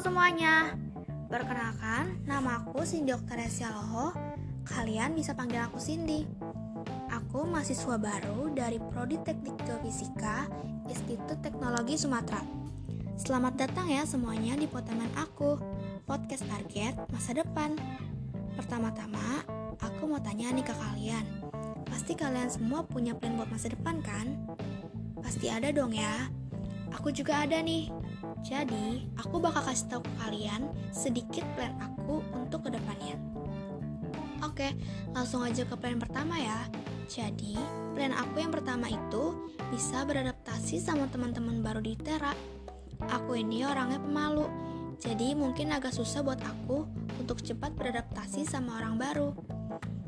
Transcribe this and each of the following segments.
semuanya, perkenalkan nama aku Cindy Oktaresia Loho. Kalian bisa panggil aku Cindy. Aku mahasiswa baru dari Prodi Teknik Geofisika Institut Teknologi Sumatera. Selamat datang ya semuanya di potemen aku, podcast target masa depan. Pertama-tama, aku mau tanya nih ke kalian. Pasti kalian semua punya plan buat masa depan kan? Pasti ada dong ya. Aku juga ada nih. Jadi, aku bakal kasih tahu kalian sedikit plan aku untuk ke depannya. Oke, langsung aja ke plan pertama ya. Jadi, plan aku yang pertama itu bisa beradaptasi sama teman-teman baru di Tera. Aku ini orangnya pemalu, jadi mungkin agak susah buat aku untuk cepat beradaptasi sama orang baru.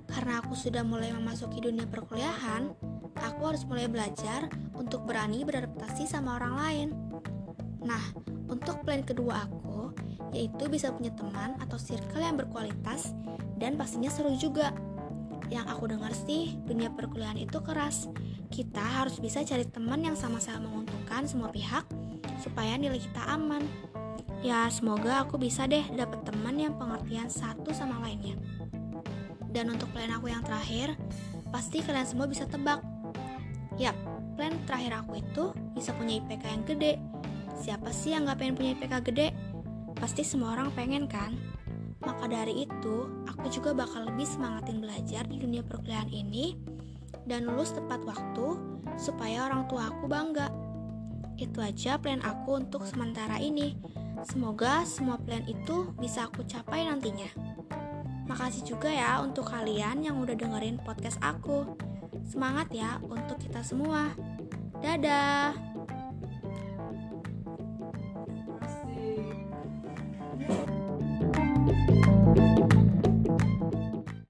Karena aku sudah mulai memasuki dunia perkuliahan, aku harus mulai belajar untuk berani beradaptasi sama orang lain. Nah, untuk plan kedua aku, yaitu bisa punya teman atau circle yang berkualitas dan pastinya seru juga. Yang aku dengar sih, dunia perkuliahan itu keras. Kita harus bisa cari teman yang sama-sama menguntungkan semua pihak supaya nilai kita aman. Ya, semoga aku bisa deh dapet teman yang pengertian satu sama lainnya. Dan untuk plan aku yang terakhir, pasti kalian semua bisa tebak. Yap, plan terakhir aku itu bisa punya IPK yang gede Siapa sih yang gak pengen punya IPK gede? Pasti semua orang pengen kan? Maka dari itu, aku juga bakal lebih semangatin belajar di dunia perkuliahan ini dan lulus tepat waktu supaya orang tua aku bangga. Itu aja plan aku untuk sementara ini. Semoga semua plan itu bisa aku capai nantinya. Makasih juga ya untuk kalian yang udah dengerin podcast aku. Semangat ya untuk kita semua. Dadah.